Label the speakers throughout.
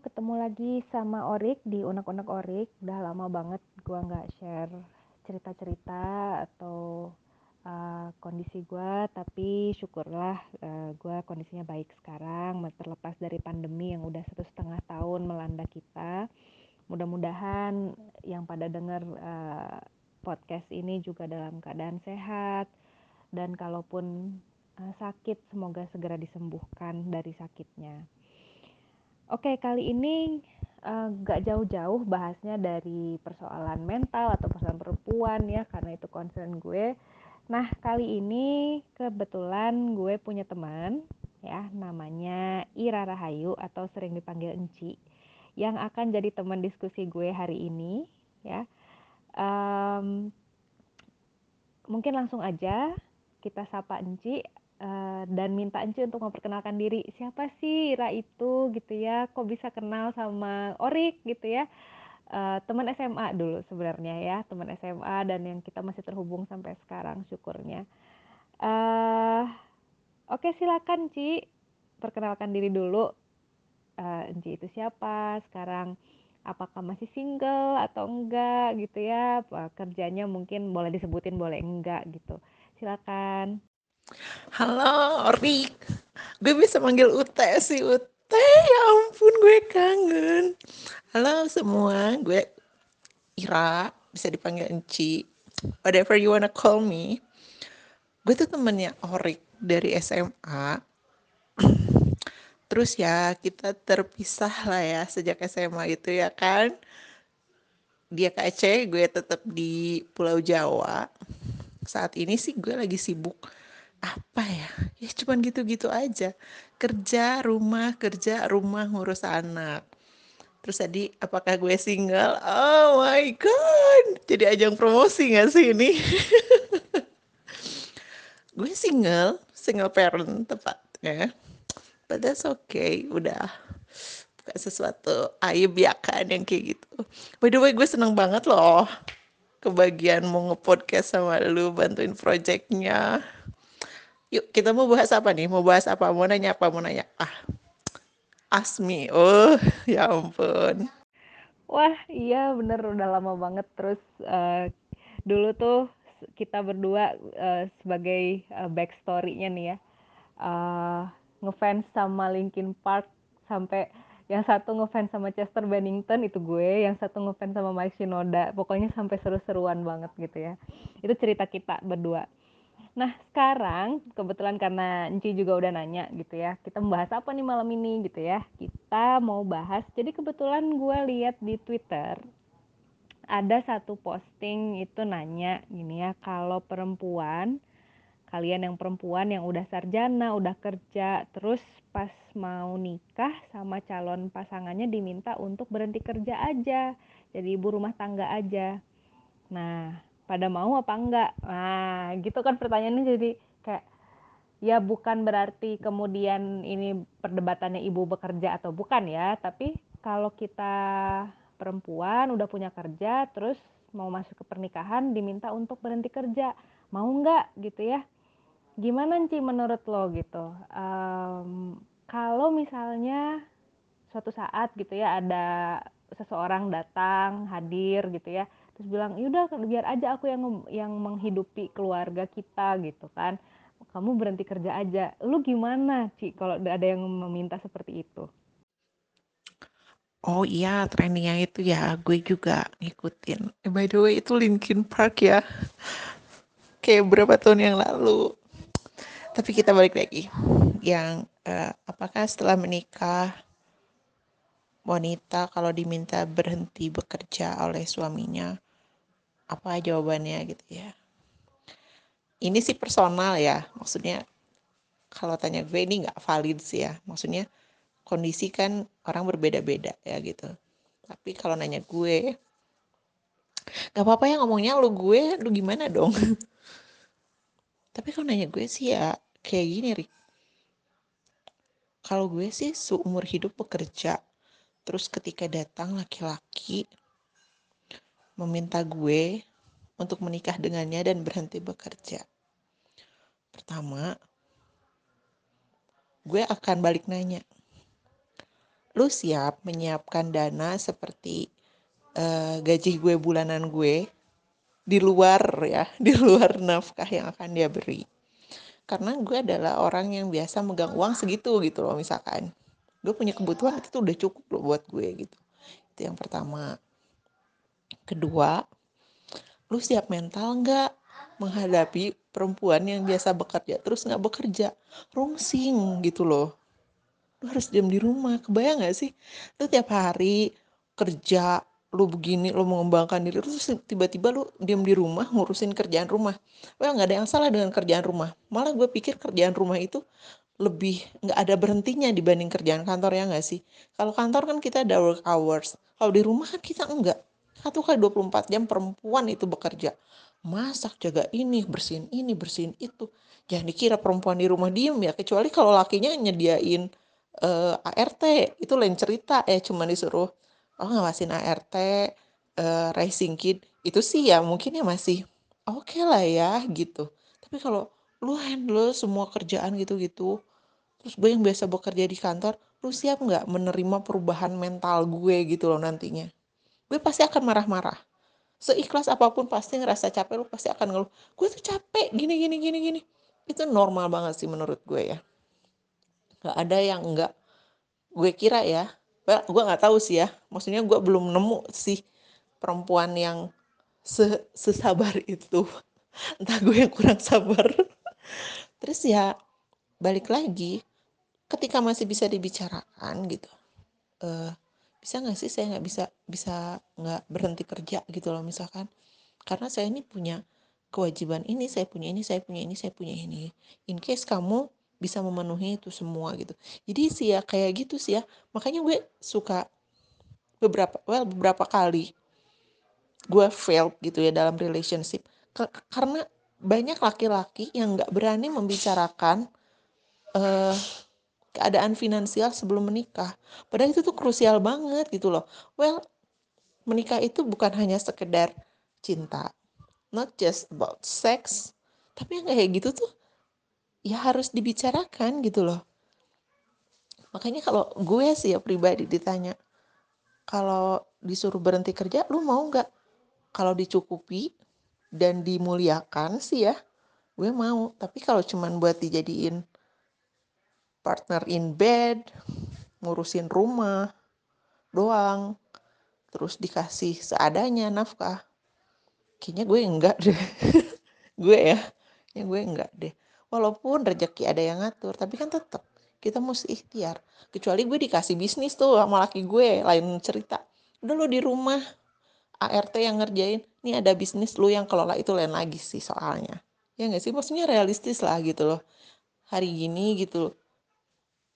Speaker 1: ketemu lagi sama Orik di Unek-Unek Orik. Udah lama banget gue nggak share cerita-cerita atau uh, kondisi gue, tapi syukurlah uh, gue kondisinya baik sekarang, terlepas dari pandemi yang udah satu setengah tahun melanda kita. Mudah-mudahan yang pada denger uh, podcast ini juga dalam keadaan sehat, dan kalaupun uh, sakit, semoga segera disembuhkan dari sakitnya. Oke, kali ini uh, gak jauh-jauh bahasnya dari persoalan mental atau persoalan perempuan ya, karena itu concern gue. Nah, kali ini kebetulan gue punya teman ya, namanya Ira Rahayu atau sering dipanggil Enci, yang akan jadi teman diskusi gue hari ini ya. Um, mungkin langsung aja kita sapa Enci Uh, dan minta Enci untuk memperkenalkan diri. Siapa sih Ira itu gitu ya? Kok bisa kenal sama Orik gitu ya? Uh, teman SMA dulu sebenarnya ya teman SMA dan yang kita masih terhubung sampai sekarang syukurnya. Uh, oke okay, silakan Ci perkenalkan diri dulu. Uh, itu siapa? Sekarang apakah masih single atau enggak gitu ya? Kerjanya mungkin boleh disebutin boleh enggak gitu. Silakan
Speaker 2: Halo, Rik. Gue bisa manggil Ute sih, Ute. Ya ampun, gue kangen. Halo semua, gue Ira, bisa dipanggil Enci. Whatever you wanna call me. Gue tuh temennya Orik dari SMA. Terus ya, kita terpisah lah ya sejak SMA itu ya kan. Dia ke Aceh, gue tetap di Pulau Jawa. Saat ini sih gue lagi sibuk apa ya? Ya cuman gitu-gitu aja. Kerja rumah kerja rumah ngurus anak. Terus tadi apakah gue single? Oh my god! Jadi ajang promosi gak sih ini? Gue single single parent tepatnya. But that's okay udah. Bukan sesuatu aib ya kan yang kayak gitu. By the way gue seneng banget loh. Kebagian mau ngepodcast sama lu bantuin projectnya Yuk, kita mau bahas apa nih? Mau bahas apa? Mau nanya apa? Mau nanya ah Asmi. Oh, ya ampun.
Speaker 1: Wah, iya bener udah lama banget terus uh, dulu tuh kita berdua uh, sebagai uh, backstory-nya nih ya. Uh, ngefans sama Linkin Park sampai yang satu ngefans sama Chester Bennington itu gue, yang satu ngefans sama Mike Shinoda. Pokoknya sampai seru-seruan banget gitu ya. Itu cerita kita berdua Nah, sekarang kebetulan karena Enci juga udah nanya gitu ya, kita membahas apa nih malam ini gitu ya. Kita mau bahas, jadi kebetulan gue lihat di Twitter ada satu posting itu nanya gini ya, kalau perempuan kalian yang perempuan yang udah sarjana, udah kerja, terus pas mau nikah sama calon pasangannya diminta untuk berhenti kerja aja, jadi ibu rumah tangga aja. Nah, pada mau apa enggak. Nah gitu kan pertanyaannya jadi kayak ya bukan berarti kemudian ini perdebatannya ibu bekerja atau bukan ya tapi kalau kita perempuan udah punya kerja terus mau masuk ke pernikahan diminta untuk berhenti kerja. Mau enggak gitu ya? Gimana sih menurut lo gitu? Um, kalau misalnya suatu saat gitu ya ada seseorang datang hadir gitu ya terus bilang yaudah biar aja aku yang yang menghidupi keluarga kita gitu kan kamu berhenti kerja aja lu gimana Ci kalau ada yang meminta seperti itu
Speaker 2: Oh iya, trendingnya itu ya, gue juga ngikutin. Eh, by the way, itu Linkin Park ya. Kayak berapa tahun yang lalu. Tapi kita balik lagi. Yang uh, apakah setelah menikah wanita kalau diminta berhenti bekerja oleh suaminya apa jawabannya gitu ya? Ini sih personal ya maksudnya kalau tanya gue ini nggak valid sih ya. Maksudnya kondisi kan orang berbeda-beda ya gitu. Tapi kalau nanya gue nggak apa-apa ya ngomongnya lu gue lu gimana dong? Tapi kalau nanya gue sih ya kayak gini Rik. Kalau gue sih seumur hidup bekerja Terus ketika datang laki-laki meminta gue untuk menikah dengannya dan berhenti bekerja. Pertama, gue akan balik nanya, lu siap menyiapkan dana seperti uh, gaji gue bulanan gue di luar ya, di luar nafkah yang akan dia beri. Karena gue adalah orang yang biasa megang uang segitu gitu loh misalkan. Gue punya kebutuhan itu udah cukup loh buat gue gitu. Itu yang pertama. Kedua, lu siap mental nggak menghadapi perempuan yang biasa bekerja terus nggak bekerja? Rungsing gitu loh. Lu harus diam di rumah. Kebayang gak sih? Lu tiap hari kerja lu begini lu mengembangkan diri terus tiba-tiba lu diam di rumah ngurusin kerjaan rumah. Well nggak ada yang salah dengan kerjaan rumah. Malah gue pikir kerjaan rumah itu lebih nggak ada berhentinya dibanding kerjaan kantor ya nggak sih? Kalau kantor kan kita ada work hours. Kalau di rumah kan kita enggak. Satu kali 24 jam perempuan itu bekerja. Masak jaga ini bersihin ini bersihin itu. Jangan dikira perempuan di rumah diem ya kecuali kalau lakinya nyediain uh, eh, ART itu lain cerita ya cuma disuruh oh ngawasin ART uh, eh, racing kid. Itu sih ya mungkin ya masih oke okay lah ya gitu. Tapi kalau lu handle semua kerjaan gitu-gitu terus gue yang biasa bekerja di kantor lu siap nggak menerima perubahan mental gue gitu loh nantinya? Gue pasti akan marah-marah. Seikhlas apa pun pasti ngerasa capek lu pasti akan ngeluh gue tuh capek gini gini gini gini. Itu normal banget sih menurut gue ya. Nggak ada yang nggak gue kira ya. Gue nggak tahu sih ya. Maksudnya gue belum nemu sih perempuan yang se sesabar itu. Entah gue yang kurang sabar. Terus ya balik lagi ketika masih bisa dibicarakan gitu uh, bisa nggak sih saya nggak bisa bisa nggak berhenti kerja gitu loh misalkan? Karena saya ini punya kewajiban ini saya punya ini saya punya ini saya punya ini. In case kamu bisa memenuhi itu semua gitu. Jadi sih ya kayak gitu sih ya. Makanya gue suka beberapa well beberapa kali gue failed gitu ya dalam relationship. Karena banyak laki-laki yang nggak berani membicarakan uh, keadaan finansial sebelum menikah. Padahal itu tuh krusial banget gitu loh. Well menikah itu bukan hanya sekedar cinta not just about sex tapi yang kayak gitu tuh ya harus dibicarakan gitu loh. Makanya kalau gue sih ya pribadi ditanya kalau disuruh berhenti kerja lu mau nggak? Kalau dicukupi dan dimuliakan sih ya gue mau. Tapi kalau cuman buat dijadiin partner in bed ngurusin rumah doang terus dikasih seadanya nafkah. Kayaknya gue enggak deh. Gue ya ya gue enggak deh. Walaupun rezeki ada yang ngatur tapi kan tetap kita mesti ikhtiar. Kecuali gue dikasih bisnis tuh sama laki gue lain cerita. Udah lo di rumah ART yang ngerjain ini ada bisnis lu yang kelola itu lain lagi sih soalnya. Ya nggak sih? Maksudnya realistis lah gitu loh. Hari gini gitu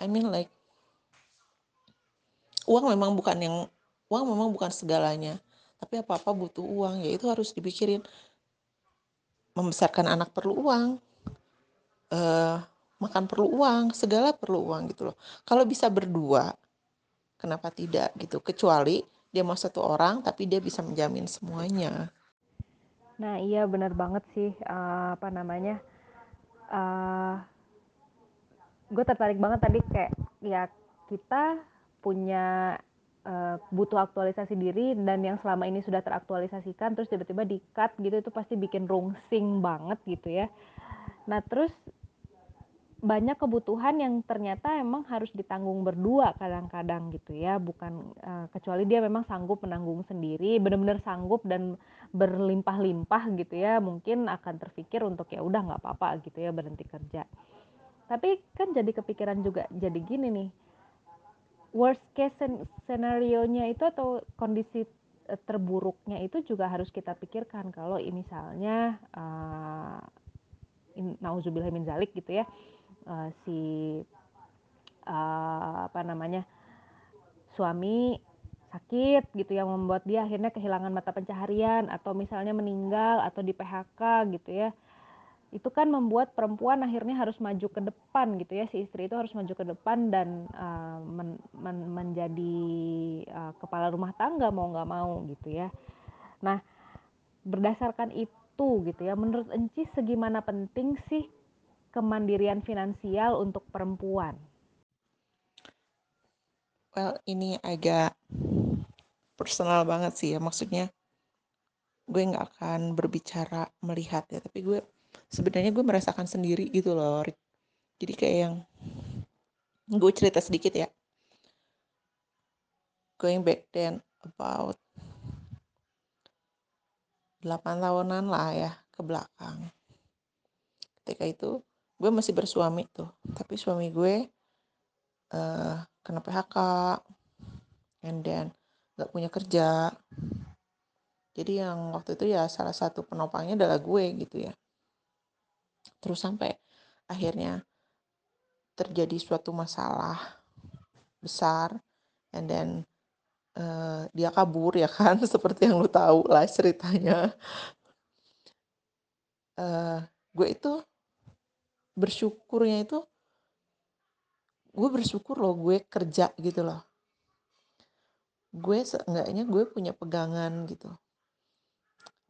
Speaker 2: I mean like uang memang bukan yang uang memang bukan segalanya tapi apa apa butuh uang ya itu harus dipikirin membesarkan anak perlu uang uh, makan perlu uang, segala perlu uang gitu loh. Kalau bisa berdua, kenapa tidak gitu? Kecuali dia mau satu orang tapi dia bisa menjamin semuanya.
Speaker 1: Nah iya benar banget sih uh, apa namanya. Uh, gue tertarik banget tadi kayak ya kita punya uh, butuh aktualisasi diri dan yang selama ini sudah teraktualisasikan terus tiba-tiba di cut gitu itu pasti bikin rungsing banget gitu ya. Nah terus banyak kebutuhan yang ternyata emang harus ditanggung berdua kadang-kadang gitu ya bukan uh, kecuali dia memang sanggup menanggung sendiri benar-benar sanggup dan berlimpah-limpah gitu ya mungkin akan terpikir untuk ya udah nggak apa-apa gitu ya berhenti kerja tapi kan jadi kepikiran juga jadi gini nih. Worst case scenario nya itu atau kondisi eh, terburuknya itu juga harus kita pikirkan. Kalau misalnya uh, nauzubillah min zalik gitu ya uh, si uh, apa namanya suami sakit gitu yang membuat dia akhirnya kehilangan mata pencaharian atau misalnya meninggal atau di PHK gitu ya itu kan membuat perempuan akhirnya harus maju ke depan gitu ya. Si istri itu harus maju ke depan dan uh, men, men, menjadi uh, kepala rumah tangga mau nggak mau gitu ya. Nah berdasarkan itu gitu ya menurut Enci segimana penting sih kemandirian finansial untuk perempuan?
Speaker 2: well ini agak personal banget sih ya. Maksudnya gue nggak akan berbicara melihat ya tapi gue sebenarnya gue merasakan sendiri gitu loh jadi kayak yang gue cerita sedikit ya. Going back then about 8 tahunan lah ya ke belakang. Ketika itu gue masih bersuami tuh. Tapi suami gue uh, kena PHK and then gak punya kerja. Jadi yang waktu itu ya salah satu penopangnya adalah gue gitu ya terus sampai akhirnya terjadi suatu masalah besar and then uh, dia kabur ya kan? Seperti yang lu tahu lah ceritanya. Uh, gue itu bersyukurnya itu gue bersyukur loh gue kerja gitu loh. Gue seenggaknya gue punya pegangan gitu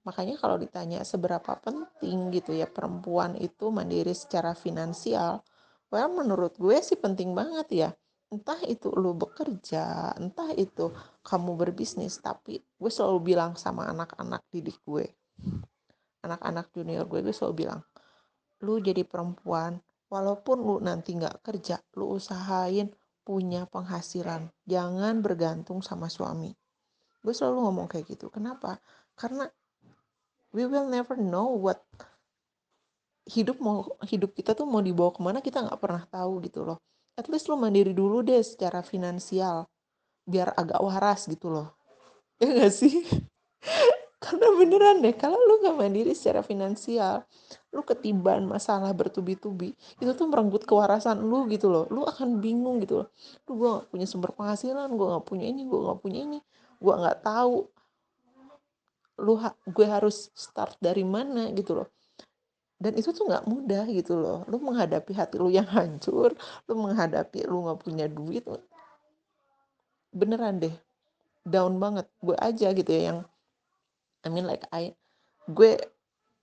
Speaker 2: Makanya kalau ditanya seberapa penting gitu ya perempuan itu mandiri secara finansial, well menurut gue sih penting banget ya. Entah itu lu bekerja, entah itu kamu berbisnis, tapi gue selalu bilang sama anak-anak didik gue. Anak-anak junior gue, gue selalu bilang, lu jadi perempuan, walaupun lu nanti nggak kerja, lu usahain punya penghasilan. Jangan bergantung sama suami. Gue selalu ngomong kayak gitu. Kenapa? Karena we will never know what hidup mau hidup kita tuh mau dibawa ke mana kita nggak pernah tahu gitu loh. At least lo mandiri dulu deh secara finansial biar agak waras gitu loh. Ya gak sih? Karena beneran deh kalau lu gak mandiri secara finansial lu ketiban masalah bertubi-tubi itu tuh merenggut kewarasan lu gitu loh. Lu akan bingung gitu loh. Lu gue gak punya sumber penghasilan gue gak punya ini gue gak punya ini gue gak tahu lu ha gue harus start dari mana? gitu loh. Dan itu tuh nggak mudah gitu loh. Lu menghadapi hati lu yang hancur lu menghadapi lu nggak punya duit beneran deh down banget. Gue aja gitu ya yang I mean like I gue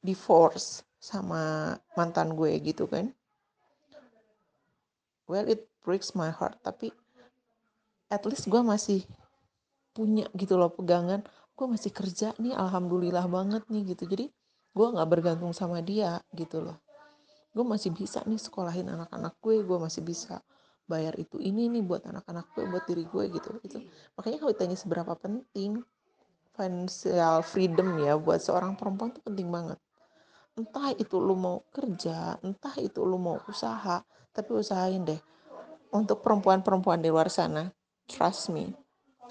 Speaker 2: divorce sama mantan gue gitu kan. Well it breaks my heart tapi at least gue masih punya gitu loh pegangan gue masih kerja nih alhamdulillah banget nih gitu. Jadi gue nggak bergantung sama dia gitu loh. Gue masih bisa nih sekolahin anak-anak gue gue masih bisa bayar itu ini nih buat anak-anak gue buat diri gue gitu. Itu makanya kalau ditanya seberapa penting financial freedom ya buat seorang perempuan itu penting banget. Entah itu lu mau kerja entah itu lu mau usaha tapi usahain deh. Untuk perempuan-perempuan di luar sana trust me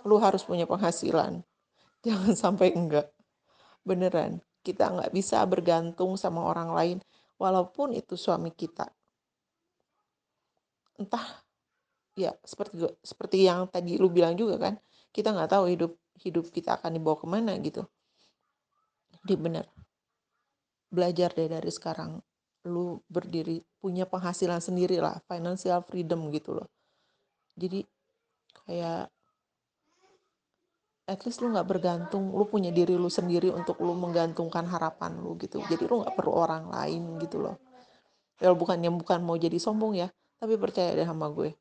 Speaker 2: lu harus punya penghasilan jangan sampai enggak. Beneran kita nggak bisa bergantung sama orang lain walaupun itu suami kita. Entah ya seperti seperti yang tadi lu bilang juga kan kita nggak tahu hidup hidup kita akan dibawa ke mana gitu. Jadi bener. Belajar deh dari sekarang lu berdiri punya penghasilan sendiri lah financial freedom gitu loh. Jadi kayak at least lu nggak bergantung lu punya diri lu sendiri untuk lu menggantungkan harapan lu gitu. Jadi lu nggak perlu orang lain gitu loh. Ya bukannya bukan mau jadi sombong ya tapi percaya deh sama gue.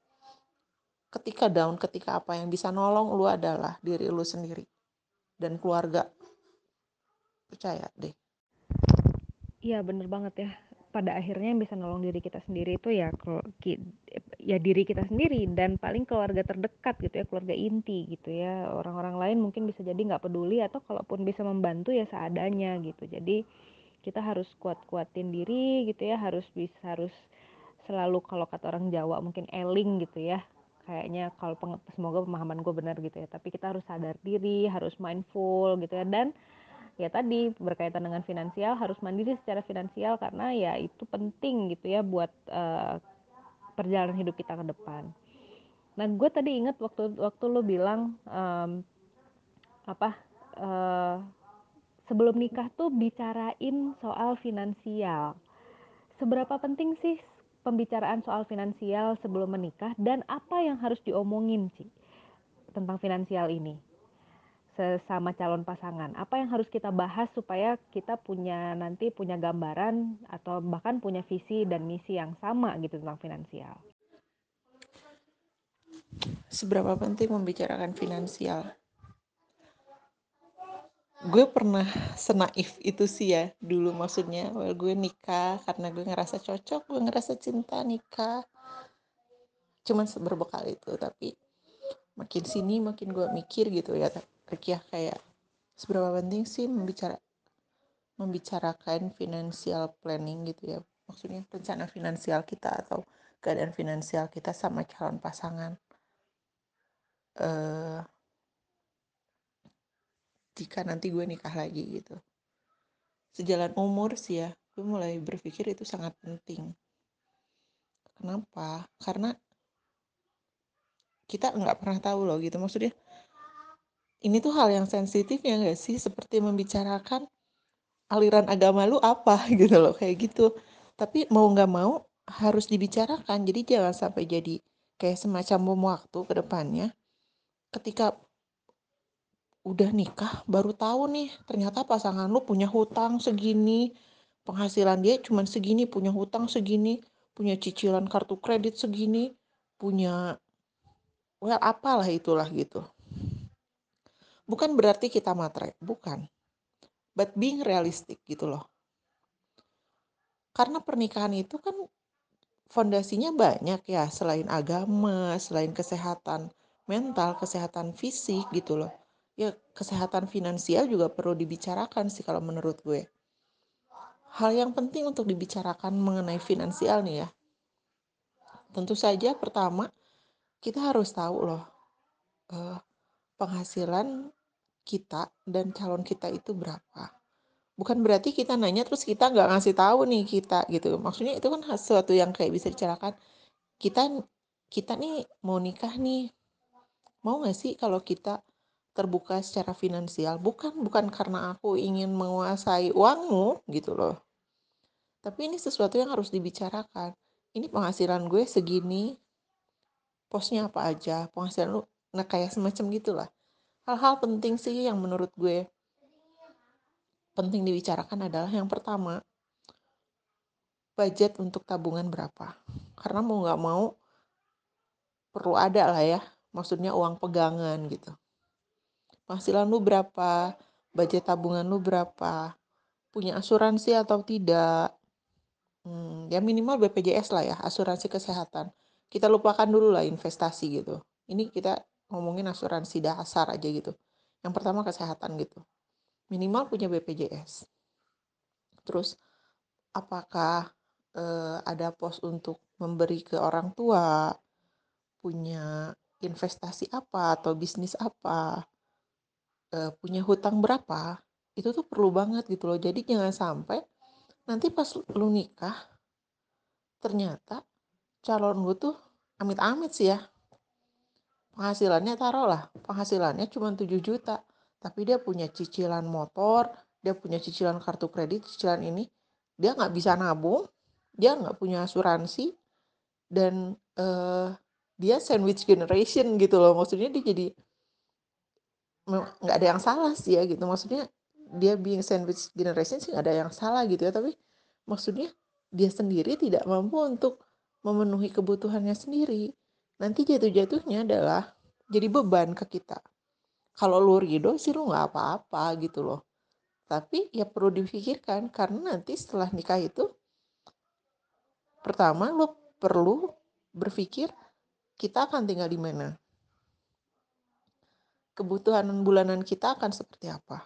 Speaker 2: Ketika down ketika apa yang bisa nolong lu adalah diri lu sendiri dan keluarga. Percaya deh.
Speaker 1: Iya bener banget ya pada akhirnya yang bisa nolong diri kita sendiri itu ya ya diri kita sendiri dan paling keluarga terdekat gitu ya keluarga inti gitu ya. Orang-orang lain mungkin bisa jadi nggak peduli atau kalaupun bisa membantu ya seadanya gitu. Jadi kita harus kuat-kuatin diri gitu ya harus bisa harus selalu kalau kata orang Jawa mungkin eling gitu ya. Kayaknya kalau semoga pemahaman gue benar gitu ya tapi kita harus sadar diri harus mindful gitu ya. Dan ya tadi berkaitan dengan finansial harus mandiri secara finansial karena ya itu penting gitu ya buat uh, perjalanan hidup kita ke depan. Nah gue tadi inget waktu waktu lo bilang um, apa uh, sebelum nikah tuh bicarain soal finansial. Seberapa penting sih pembicaraan soal finansial sebelum menikah dan apa yang harus diomongin sih tentang finansial ini? Sesama calon pasangan? Apa yang harus kita bahas supaya kita punya nanti punya gambaran atau bahkan punya visi dan misi yang sama gitu tentang finansial?
Speaker 2: seberapa penting membicarakan finansial gue pernah senaif itu sih ya dulu maksudnya well, gue nikah karena gue ngerasa cocok gue ngerasa cinta nikah cuman berbekal itu tapi makin sini makin gue mikir gitu ya ya kayak seberapa penting sih membicara membicarakan financial planning gitu ya? Maksudnya rencana finansial kita atau keadaan finansial kita sama calon pasangan. Uh, jika nanti gue nikah lagi gitu. Sejalan umur sih ya gue mulai berpikir itu sangat penting. Kenapa? Karena kita nggak pernah tahu loh gitu. Maksudnya ini tuh hal yang sensitif ya nggak sih? Seperti membicarakan aliran agama lu apa? Gitu loh kayak gitu. Tapi mau nggak mau harus dibicarakan. Jadi jangan sampai jadi kayak semacam bom waktu ke depannya. Ketika udah nikah baru tahu nih ternyata pasangan lu punya hutang segini. Penghasilan dia cuma segini punya hutang segini punya cicilan kartu kredit segini punya well apalah itulah gitu bukan berarti kita matre bukan but being realistic gitu loh karena pernikahan itu kan fondasinya banyak ya selain agama selain kesehatan mental kesehatan fisik gitu loh ya kesehatan finansial juga perlu dibicarakan sih kalau menurut gue. Hal yang penting untuk dibicarakan mengenai finansial nih ya. Tentu saja pertama kita harus tahu loh eh, penghasilan kita dan calon kita itu berapa. Bukan berarti kita nanya terus kita nggak ngasih tahu nih kita gitu. Maksudnya itu kan sesuatu yang kayak bisa dibicarakan. Kita kita nih mau nikah nih. Mau nggak sih kalau kita terbuka secara finansial bukan bukan karena aku ingin menguasai uangmu gitu loh tapi ini sesuatu yang harus dibicarakan ini penghasilan gue segini posnya apa aja penghasilan lu nah kayak semacam gitulah hal-hal penting sih yang menurut gue penting dibicarakan adalah yang pertama budget untuk tabungan berapa karena mau nggak mau perlu ada lah ya maksudnya uang pegangan gitu penghasilan lu berapa, budget tabungan lu berapa, punya asuransi atau tidak. Hmm, ya minimal BPJS lah ya, asuransi kesehatan. Kita lupakan dulu lah investasi gitu. Ini kita ngomongin asuransi dasar aja gitu. Yang pertama kesehatan gitu. Minimal punya BPJS. Terus apakah eh, ada pos untuk memberi ke orang tua, punya investasi apa atau bisnis apa, uh, punya hutang berapa itu tuh perlu banget gitu loh jadi jangan sampai nanti pas lu nikah ternyata calon lu tuh amit-amit sih ya penghasilannya taruh lah penghasilannya cuma 7 juta. Tapi dia punya cicilan motor dia punya cicilan kartu kredit cicilan ini dia nggak bisa nabung dia nggak punya asuransi dan uh, dia sandwich generation gitu loh. Maksudnya dia jadi nggak ada yang salah sih ya gitu. Maksudnya dia being sandwich generation sih nggak ada yang salah gitu ya. Tapi maksudnya dia sendiri tidak mampu untuk memenuhi kebutuhannya sendiri nanti jatuh-jatuhnya adalah jadi beban ke kita kalau lu ridho sih lu nggak apa-apa gitu loh tapi ya perlu dipikirkan karena nanti setelah nikah itu pertama lu perlu berpikir kita akan tinggal di mana kebutuhan bulanan kita akan seperti apa.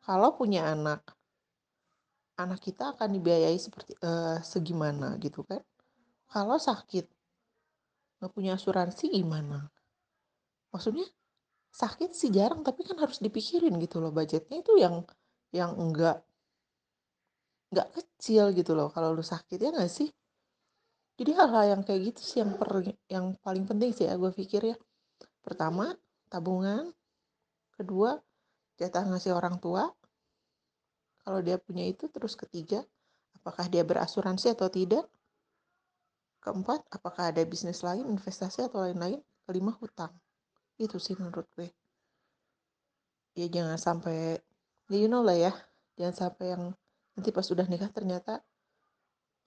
Speaker 2: Kalau punya anak, anak kita akan dibiayai seperti uh, segimana gitu kan. Kalau sakit, nggak punya asuransi gimana? Maksudnya sakit sih jarang tapi kan harus dipikirin gitu loh. Budgetnya itu yang yang enggak nggak kecil gitu loh. Kalau lu sakit ya nggak sih? Jadi hal-hal yang kayak gitu sih yang per yang paling penting sih ya gue pikir ya. Pertama tabungan. Kedua jatah ngasih orang tua. Kalau dia punya itu terus ketiga apakah dia berasuransi atau tidak keempat apakah ada bisnis lain investasi atau lain-lain? Kelima hutang. Itu sih menurut gue. Ya jangan sampai ya you know lah ya. Jangan sampai yang nanti pas udah nikah ternyata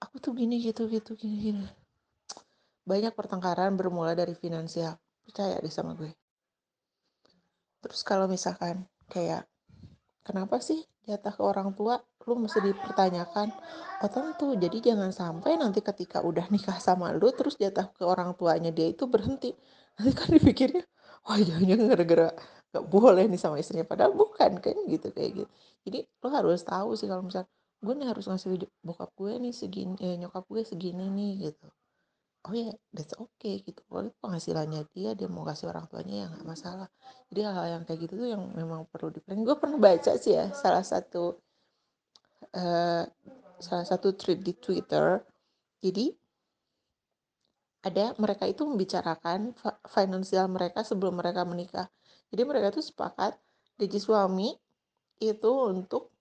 Speaker 2: aku tuh gini gitu gitu gini gini. Banyak pertengkaran bermula dari finansial. Percaya deh sama gue. Terus kalau misalkan kayak kenapa sih jatah ke orang tua lu mesti dipertanyakan oh tentu jadi jangan sampai nanti ketika udah nikah sama lu terus jatah ke orang tuanya dia itu berhenti. Nanti kan dipikirnya wah jangan-jangan gara-gara gak boleh nih sama istrinya padahal bukan kan gitu kayak gitu. Jadi lo harus tahu sih kalau misal gue nih harus ngasih bokap gue nih segini eh, nyokap gue segini nih gitu. Oh ya that's okay gitu. Kalau penghasilannya dia dia mau kasih orang tuanya ya nggak masalah. Jadi hal-hal yang kayak gitu tuh yang memang perlu dipelajari gue pernah baca sih ya salah satu uh, salah satu tweet di Twitter. Jadi ada mereka itu membicarakan finansial mereka sebelum mereka menikah. Jadi mereka tuh sepakat gaji suami itu untuk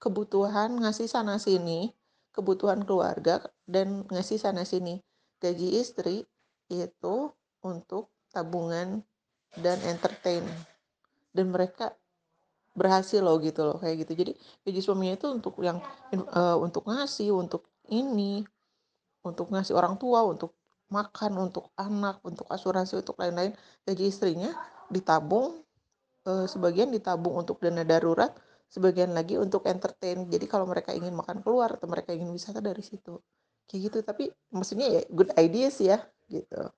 Speaker 2: kebutuhan ngasih sana sini kebutuhan keluarga dan ngasih sana sini gaji istri itu untuk tabungan dan entertain. Dan mereka berhasil loh gitu loh kayak gitu. Jadi gaji suaminya itu untuk yang uh, untuk ngasih untuk ini untuk ngasih orang tua untuk makan untuk anak untuk asuransi untuk lain-lain. Gaji istrinya ditabung uh, sebagian ditabung untuk dana darurat sebagian lagi untuk entertain. Jadi kalau mereka ingin makan keluar atau mereka ingin wisata dari situ. Kayak gitu tapi maksudnya ya good idea sih ya gitu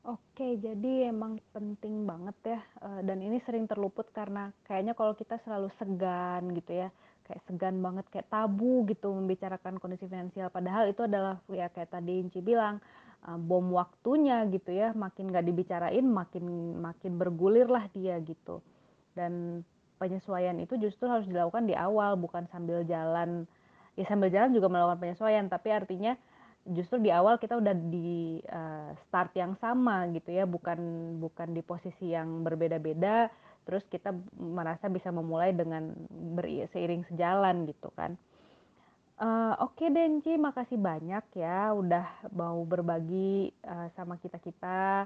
Speaker 1: Oke, jadi emang penting banget ya, uh, dan ini sering terluput karena kayaknya kalau kita selalu segan gitu ya, kayak segan banget, kayak tabu gitu membicarakan kondisi finansial. Padahal itu adalah ya kayak tadi Inci bilang, uh, bom waktunya gitu ya, makin nggak dibicarain makin makin bergulir lah dia gitu. Dan penyesuaian itu justru harus dilakukan di awal bukan sambil jalan. Ya sambil jalan juga melakukan penyesuaian, tapi artinya justru di awal kita udah di uh, start yang sama gitu ya bukan bukan di posisi yang berbeda-beda terus kita merasa bisa memulai dengan seiring sejalan gitu kan. Uh, oke okay, Denci makasih banyak ya udah mau berbagi uh, sama kita kita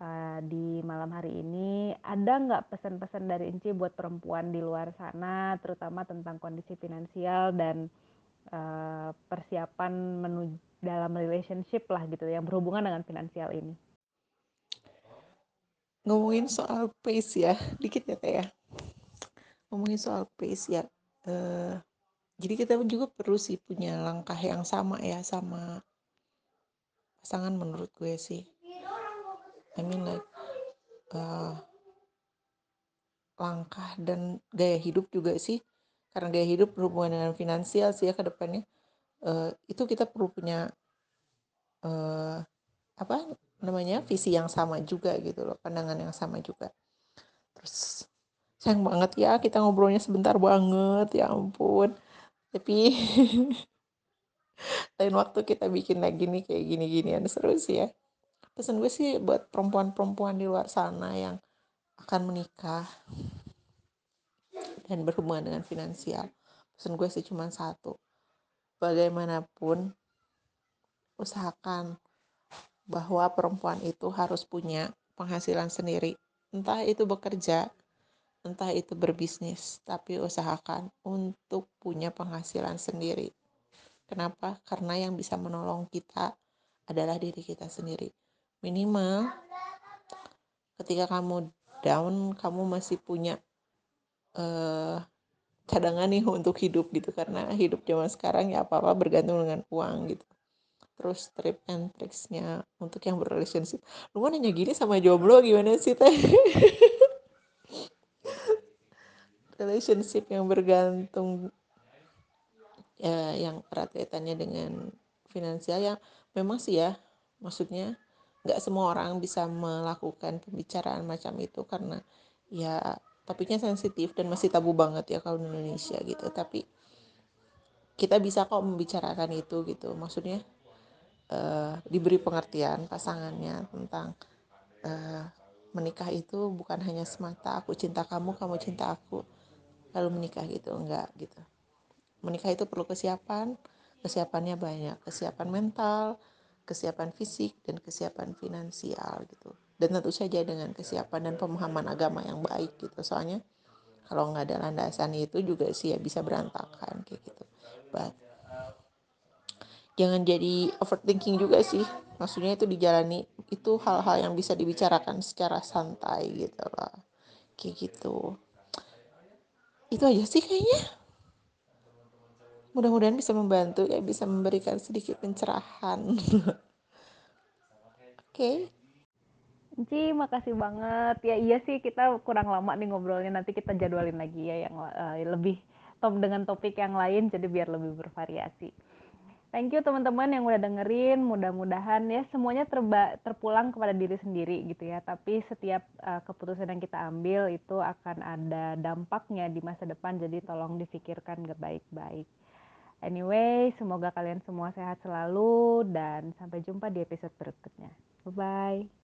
Speaker 1: uh, di malam hari ini. Ada nggak pesan-pesan dari Inci buat perempuan di luar sana terutama tentang kondisi finansial dan uh, persiapan menuju dalam relationship lah gitu yang berhubungan dengan finansial ini.
Speaker 2: Ngomongin soal pace ya dikit ya teh ya. Ngomongin soal pace ya uh, jadi kita juga perlu sih punya langkah yang sama ya sama pasangan menurut gue sih. I mean like uh, langkah dan gaya hidup juga sih. Karena gaya hidup berhubungan dengan finansial sih ya ke depannya uh, itu kita perlu punya uh, apa namanya visi yang sama juga gitu loh pandangan yang sama juga. Terus sayang banget ya kita ngobrolnya sebentar banget ya ampun. Tapi lain waktu kita bikin lagi nih kayak gini-ginian seru sih ya. Pesan gue sih buat perempuan-perempuan di luar sana yang akan menikah dan berhubungan dengan finansial. Pesan gue sih cuma satu bagaimanapun usahakan bahwa perempuan itu harus punya penghasilan sendiri. Entah itu bekerja entah itu berbisnis tapi usahakan untuk punya penghasilan sendiri. Kenapa? Karena yang bisa menolong kita adalah diri kita sendiri. Minimal ketika kamu down kamu masih punya uh, cadangan nih untuk hidup gitu. Karena hidup zaman sekarang ya apa apa bergantung dengan uang gitu. Terus trip and tricksnya untuk yang berrelationship. Lu mau nanya gini sama jomblo gimana sih teh? Relationship yang bergantung ya, yang erat kaitannya dengan finansial yang memang sih ya. Maksudnya nggak semua orang bisa melakukan pembicaraan macam itu karena ya topiknya sensitif dan masih tabu banget ya kalau di Indonesia gitu. Tapi kita bisa kok membicarakan itu gitu. Maksudnya uh, diberi pengertian pasangannya tentang uh, menikah itu bukan hanya semata aku cinta kamu kamu cinta aku. Lalu menikah gitu. Enggak gitu. Menikah itu perlu kesiapan. Kesiapannya banyak. Kesiapan mental kesiapan fisik dan kesiapan finansial gitu dan tentu saja dengan kesiapan dan pemahaman agama yang baik gitu. Soalnya kalau nggak ada landasan itu juga sih ya bisa berantakan kayak gitu. But jangan jadi overthinking juga sih. Maksudnya itu dijalani itu hal-hal yang bisa dibicarakan secara santai gitu loh. Kayak gitu. Itu aja sih kayaknya. Mudah-mudahan bisa membantu ya bisa memberikan sedikit pencerahan. Oke. okay.
Speaker 1: Ci, makasih banget. Ya iya sih kita kurang lama nih ngobrolnya. Nanti kita jadwalin lagi ya yang uh, lebih top dengan topik yang lain jadi biar lebih bervariasi. Thank you teman-teman yang udah dengerin. Mudah-mudahan ya semuanya terba terpulang kepada diri sendiri gitu ya. Tapi setiap uh, keputusan yang kita ambil itu akan ada dampaknya di masa depan. Jadi tolong difikirkan baik-baik. Anyway, semoga kalian semua sehat selalu dan sampai jumpa di episode berikutnya. Bye bye.